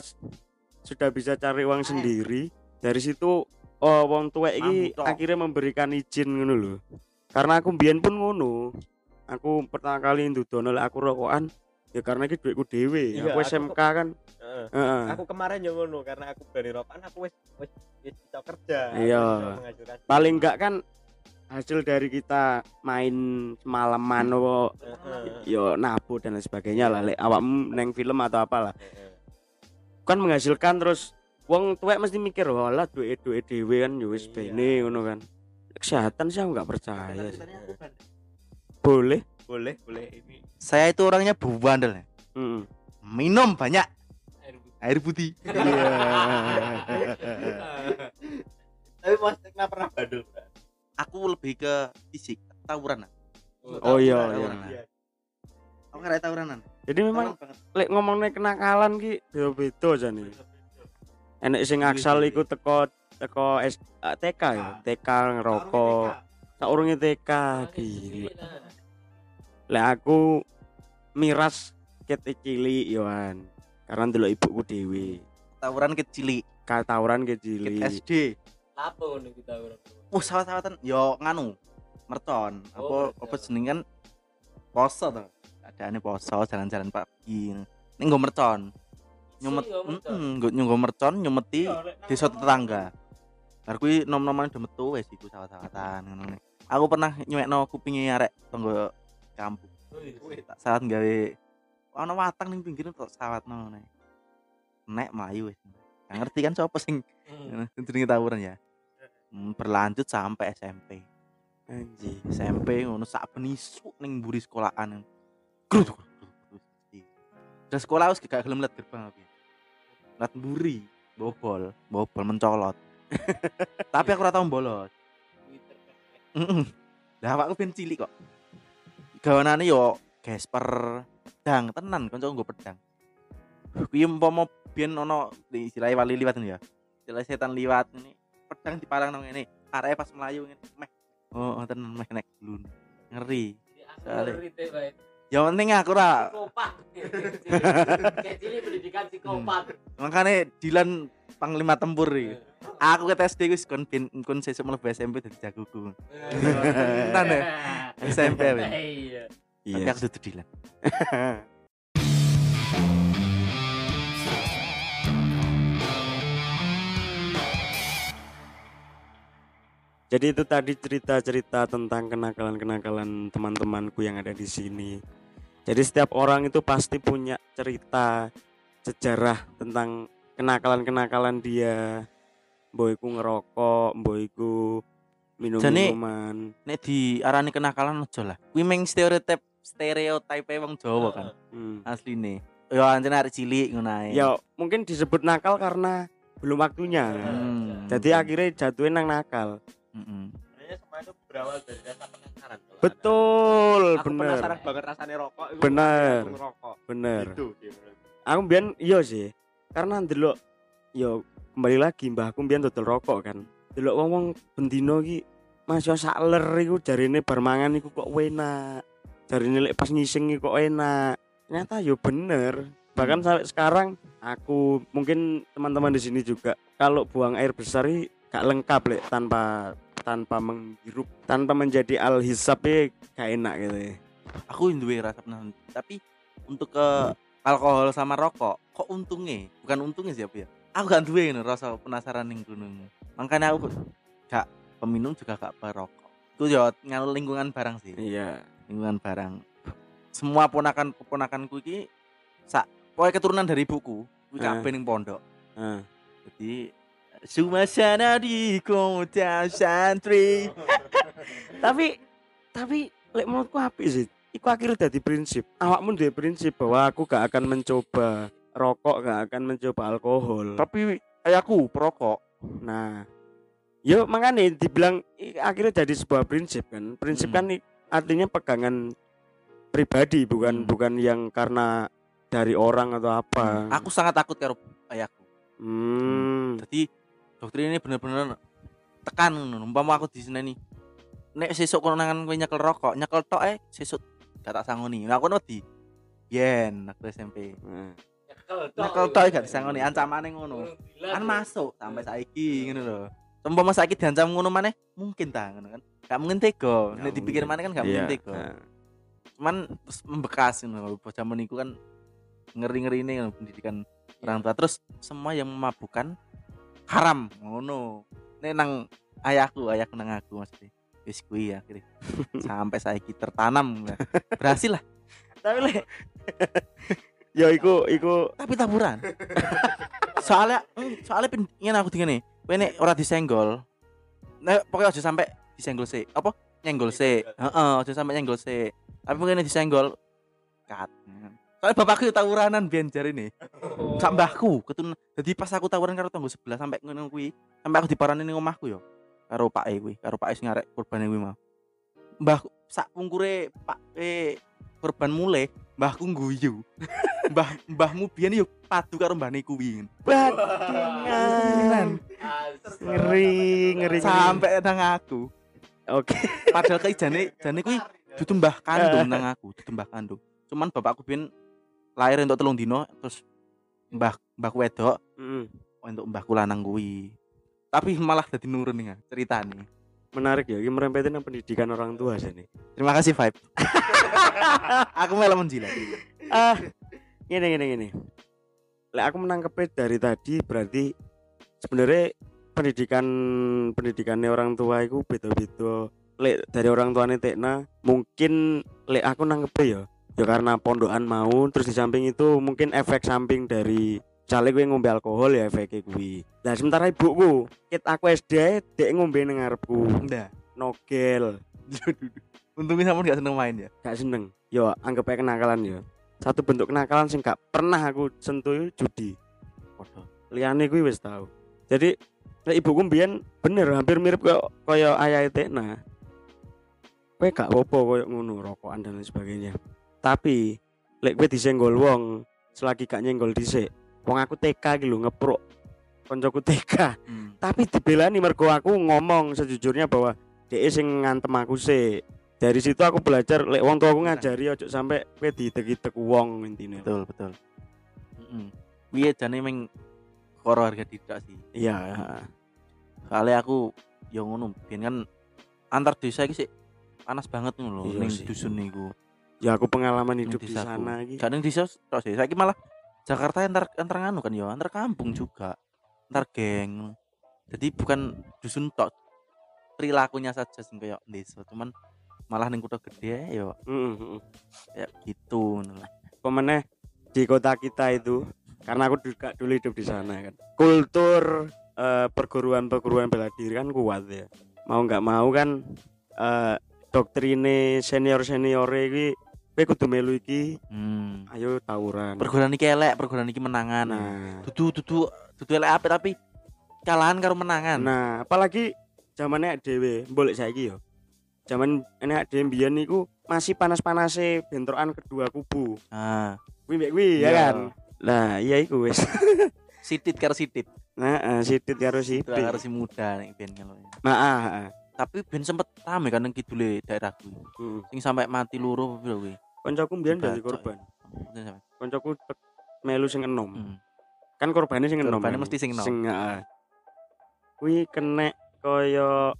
sudah bisa cari uang sendiri dari situ oh wong Mampu, toh. akhirnya memberikan izin ngono lho. Karena aku biyen pun ngono aku pertama kali ndudono lek aku rokokan ya karena iki duitku dhewe. Iya, aku aku SMK kan. Heeh. heeh. Aku kemarin yang ngono karena aku berani rokokan aku wis wis kerja. Iya. paling enggak kan hasil dari kita main semalaman wo yo nabu dan lain sebagainya lah lek awakmu neng film atau apalah kan menghasilkan terus wong tuwek mesti mikir walah duit duit dhewe kan yo wis Iya. bene ngono kan kesehatan sih aku nggak percaya sih. boleh boleh boleh ini Saya itu orangnya bandel ya. Heeh. Minum banyak air putih. iya tapi mas pernah bandel Bro? Aku lebih ke fisik, tawuran. oh iya iya. Tawuran. Aku nggak tawuranan. jadi memang lek ngomongnya kenakalan ki beda beda aja nih enek sing aksal iku teko teko S, ah, TK ya TK ngerokok. Saurunge TK gila. Lek aku miras ket cilik yoan karena dulu ibuku dewi Tawuran kecil, katawuran ke cilik. SD. Apa ngono kita ora. Oh, sawat-sawatan yo nganu. Mercon. Oh, Apa apa jeneng kan poso to. Adaane poso jalan-jalan pagi. Ning nggo mercon. Nyumet, heeh, nggo nyunggo mercon nyumeti desa tetangga. Bar kuwi nom-noman udah metu wis iku sawat-sawatan ngono. Aku pernah nyuwekno kupinge arek tangga kampung. Wih, tak sawat gawe ana watang ning pinggir tok sawatno ngene. Nek mlayu wis. Gak ngerti kan sapa sing jenenge tawuran ya. Hmm, berlanjut sampai SMP. anjing SMP ngono sak ben isuk ning mburi sekolahan. Grut. Udah sekolah wis gak gelem liat gerbang aku. Liat mburi, bobol, bobol mencolot. Tapi aku ora tau bolos. Lah awakku ben cilik kok. Gawanane yo gesper pedang tenan kanca nggo pedang. Kuwi umpama biyen ono di istilahnya wali liwat ini ya. Istilah setan liwat ini pedang diparang nang ngene. Areke pas melayu ngene meh. Oh, tenan meh nek glun. Ngeri. Soalnya- Ya penting aku Psikopat. Kayak cilik pendidikan psikopat. makanya Dilan panglima tempur iki. Aku ke SD wis kon bin kon sesuk mlebu SMP dadi jagoku. Tenan ya? SMP. Iya. Tapi iya aku dudu Dilan. Jadi itu tadi cerita-cerita tentang kenakalan-kenakalan teman-temanku yang ada di sini. Jadi setiap orang itu pasti punya cerita sejarah tentang kenakalan-kenakalan dia. Boyku ngerokok, boyku minum Jane- minuman. Nek diarani kenakalan aja lah. Kuwi meng stereotip stereotipe wong Jawa kan Hmm. asline. Ya anjene arek cilik ngono ae. Ya mungkin disebut nakal karena belum waktunya. Hmm. Jadi akhirnya jatuhin nang nakal. Mm-mm. sebenarnya semua itu berawal dari rasa penasaran Betul, anak- aku bener. penasaran banget rasanya rokok itu Bener. aku ngerokok Bener. gitu sih menurutku. aku biyen iya sih karena ndelok yo kembali lagi mbahku biyen dodol rokok kan delok wong-wong bendino iki Mas yo sak ler iku jarine bar mangan iku kok enak dari nilai pas ngising kok enak ternyata yo bener bahkan Hmm. sampai sekarang aku mungkin teman-teman di sini juga kalau buang air besar ini gak lengkap lek tanpa tanpa menghirup tanpa menjadi al hisab gak enak gitu ya. aku duwe rasa penasaran tapi untuk ke alkohol sama rokok kok untungnya? Bukan untungnya siapa ya? Aku gak duwe rasa penasaran ning gunung makanya aku gak peminum juga gak perokok itu ngaruh lingkungan barang sih. Iya. Lingkungan barang. Semua ponakan keponakanku iki sak pokoknya keturunan dari ibuku kuwi Eh. kabeh ning pondok. Heeh. jadi suasana di kota santri. Tapi tapi lek menurutku apik sih. Iku akhirnya jadi prinsip. Awakmu duwe prinsip bahwa aku gak akan mencoba rokok gak akan mencoba alkohol. Tapi ayahku perokok. Nah yo makanya dibilang akhirnya jadi sebuah prinsip kan. Prinsip Hmm. kan artinya pegangan pribadi bukan Hmm. bukan yang karena dari orang atau apa. Aku sangat takut karo ayahku. Hmm. jadi doktrin ini bener-bener tekan ngono umpama aku di sini nih nek sesuk konangan kowe nyekel rokok nyekel tok eh sesuk gak tak sangoni. Nah aku wedi yen aku SMP Nah. nyekel tok. Gak disangoni ancamane ngono. Kan masuk sampai saiki ngono lho. Umpama saiki diancam ngono maneh mungkin ta ngono kan. Gak mungkin tega. Nek dipikir mungkin. maneh kan gak mungkin Iya, tega. nah. cuman terus membekas ngono lho. Bocah meniku kan ngeri-ngeri ini kan pendidikan orang tua. Terus semua yang memabukkan haram. Ngono. Nek nang ayahku ayahku nang aku maksudnya. Wis kuwi ya akhirnya sampai saiki tertanam lah. berhasil lah. Tapi lek yo iku iku. Tapi taburan soalnya mm, soalnya pin ingin aku tinggal nih kowe nek ora disenggol nek pokoknya aja sampai disenggol sih apa? Nyenggol sih heeh aja sampai nyenggol sih tapi mungkin disenggol kat soalnya bapakku tawuranan biyen jare nih sak mbahku ketun jadi pas aku tawuran karo tanggo sebelah sampai ngono kuwi sampai aku diparani ning omahku yo karo Pak E kuwi karo Pak E sing arek kurbane kuwi mau. Mbahku sak pungkure Pak E korban mulai mbahku guyu mbah mbahmu biyen yo padu karo mbahne kuwi. Bajingan ngeri ngeri ngeri. sampai nang aku. Oke. Padahal kayak jane jane kuwi dudu mbah kandung nang aku dudu mbah kandung. Cuman bapakku biyen lahir untuk telung dino terus mbah mbahku wedok. Mm. untuk mbahku lanang kuwi. Tapi malah jadi nurun nih cerita nih menarik ya ini merempetin yang pendidikan orang tua sih nih. Terima kasih vibe. Aku malah menjilat. Ah gini gini gini Lek aku menangkapnya dari tadi berarti sebenarnya pendidikan pendidikannya orang tua itu beda-beda. Lek dari orang tuanya Tekna mungkin lek aku nangkepnya ya ya karena pondokan mau terus di samping itu mungkin efek samping dari misalnya gue ngombe alkohol ya efeknya gue nah sementara ibuku ket aku SD dek ngombe nang ngarepku. Udah nogel. Untungnya kamu gak seneng main ya? Gak seneng. Yo anggap aja kenakalan ya. Satu bentuk kenakalan sing gak pernah aku sentuh itu judi. Liane gue wis tahu jadi lek ibuku mbiyen bener hampir mirip kayak kaya ayah Tekna kowe gak apa-apa koyo ngono rokokan dan lain sebagainya tapi lek kowe disenggol wong selagi gak nyenggol dhisik wong aku TK iki lho ngeprok koncoku TK Hmm. tapi dibelani mergo aku ngomong sejujurnya bahwa DE sing ngantem aku sih dari situ aku belajar lek wong tua aku ngajari ojo sampai kowe ditek-itek wong intine. Betul betul. Mm Iya jane meng koro harga tidak sih? Iya. Soalnya aku yang ngono biyen kan antar desa iki sih panas banget ngono lho Iya ning dusun niku ya aku pengalaman hidup di sana iki. Gak ning desa tok sih saiki malah Jakarta antar antar nganu kan ya antar kampung juga antar geng. Jadi bukan dusun tok perilakunya saja sing kayak desa cuman malah ning kota gede ya Heeh, heeh. kayak gitu ngono lah. pemeneh di kota kita itu karena aku juga dulu hidup di sana kan. Kultur eh, perguruan-perguruan bela diri kan kuat ya. Mau nggak mau kan eh, doktrine senior senior iki kowe kudu melu iki Hmm. ayo tawuran Perguruan iki elek, perguruan iki menangan. nah Dudu dudu dudu elek apik tapi kalahan karo menangan. nah apalagi zamannya dhewe boleh saiki yo zaman enek dhewe mbiyen niku masih panas-panase bentrokan kedua kubu Nah, kuwi mbek kuwi ya Iya. kan lah iya iku wis sitit karo sitit. nah eh, sitit karo sitit karo si muda nek ben kalau. Nah, ah, ah. tapi ben sempet rame kan nang kidule daerahku Heeh. sing sampai mati loro piro kuwi Koncoku mbiyen dadi korban. Maksudnya sampai- Koncoku melu sing enom. Hmm. Kan korbannya sing enom. Korbannya kan? mesti sing enom. Sing heeh. Kuwi kena kaya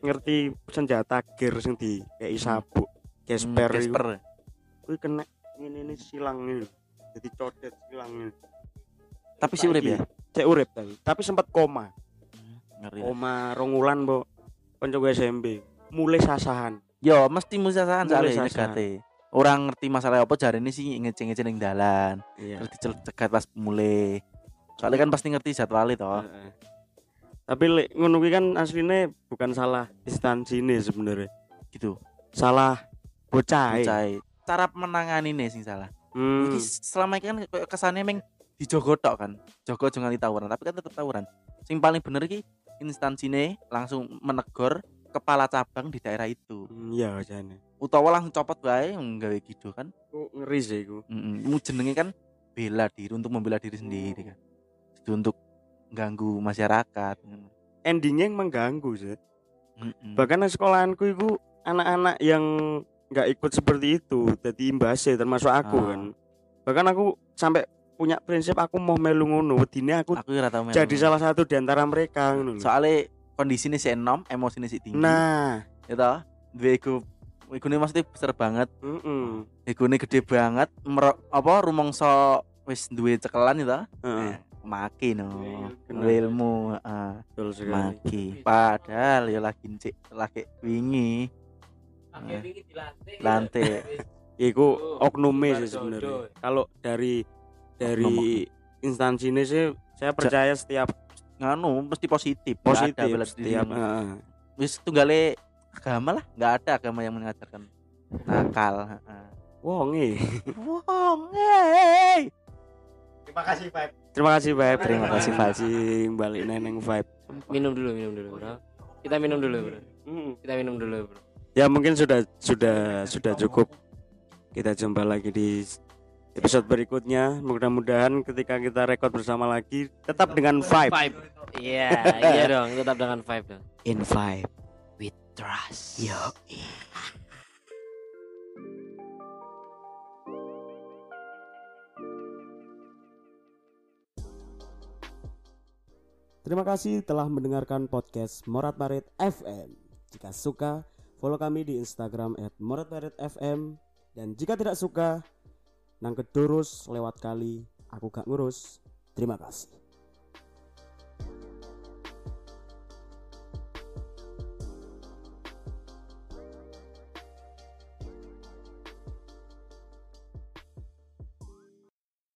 ngerti senjata gear sing di kayak sabuk. Gesper Hmm. Gesper Kuwi kena ini ini silang ini. Jadi codet silang ini. tapi si urip ya Cek urip tapi. Tapi sempat koma. ngeri Koma rongulan, Mbok. Koncoku SMP. Mulai sasahan. Yo mesti musasahan Mulai soalnya negate orang ngerti masalah apa jare ini sih ngece-ngece ning dalan Iya. terus dicegat pas mulai soalnya kan pasti ngerti jadwal itu Heeh. Tapi lek ngono kan asline bukan salah instansi ini sebenarnya. gitu Salah bocah. Bocah cara menangani nih sing salah Hmm. Iki selama ini kan kesannya meng dijogo tok kan jogo jangan tawuran tapi kan tetap tawuran sing paling bener iki instansinya langsung menegur kepala cabang di daerah itu Hmm, Iya jane. utawa langsung copot wae nggawe gitu kan Kok ngeri sih iku. Mm-mm. Mu jenenge kan bela diri untuk membela diri sendiri kan itu untuk ganggu masyarakat Endingnya yang mengganggu sih. Mm-mm. Bahkan di sekolahanku itu anak-anak yang nggak ikut seperti itu jadi imbasnya termasuk aku Ah. kan. Bahkan aku sampai punya prinsip aku mau melu ngono wedine aku aku jadi salah satu di antara mereka ngono lho. Soalnya kondisinya si enom emosinya si tinggi Nah, ya toh dua iku iku maksudnya besar banget heeh. iku gede banget mer- apa rumongso wis duwe cekelan itu Heeh. Eh, maki no Bener. ilmu heeh Betul sekali. maki padahal ya lagi cek lagi wingi ini dilantik. Lantik. Iku Oh, oknume sih sebenarnya. Kalau dari dari instansi ini sih saya percaya setiap nganu mesti positif Nggak ada positif bela diri. setiap heeh. wis tunggale agama lah nggak ada agama yang mengajarkan nakal heeh. Wonge. wong eh Terima kasih, Pak. Terima kasih Vibe. Terima kasih, Vibe. Balik neneng Vibe. Minum dulu, minum dulu, bro. Kita minum dulu, bro. Hmm. Kita minum dulu, bro. Ya mungkin sudah sudah sudah cukup. Kita jumpa lagi di episode berikutnya. Mudah-mudahan ketika kita rekod bersama lagi tetap dengan vibe. Vibe. Iya, iya dong, tetap dengan vibe dong. In vibe. With trust. Yo. Terima kasih telah mendengarkan podcast Morat Marit FM. Jika suka, follow kami di Instagram @moratmaritfm dan jika tidak suka, nang kedurus lewat kali aku gak ngurus. Terima kasih.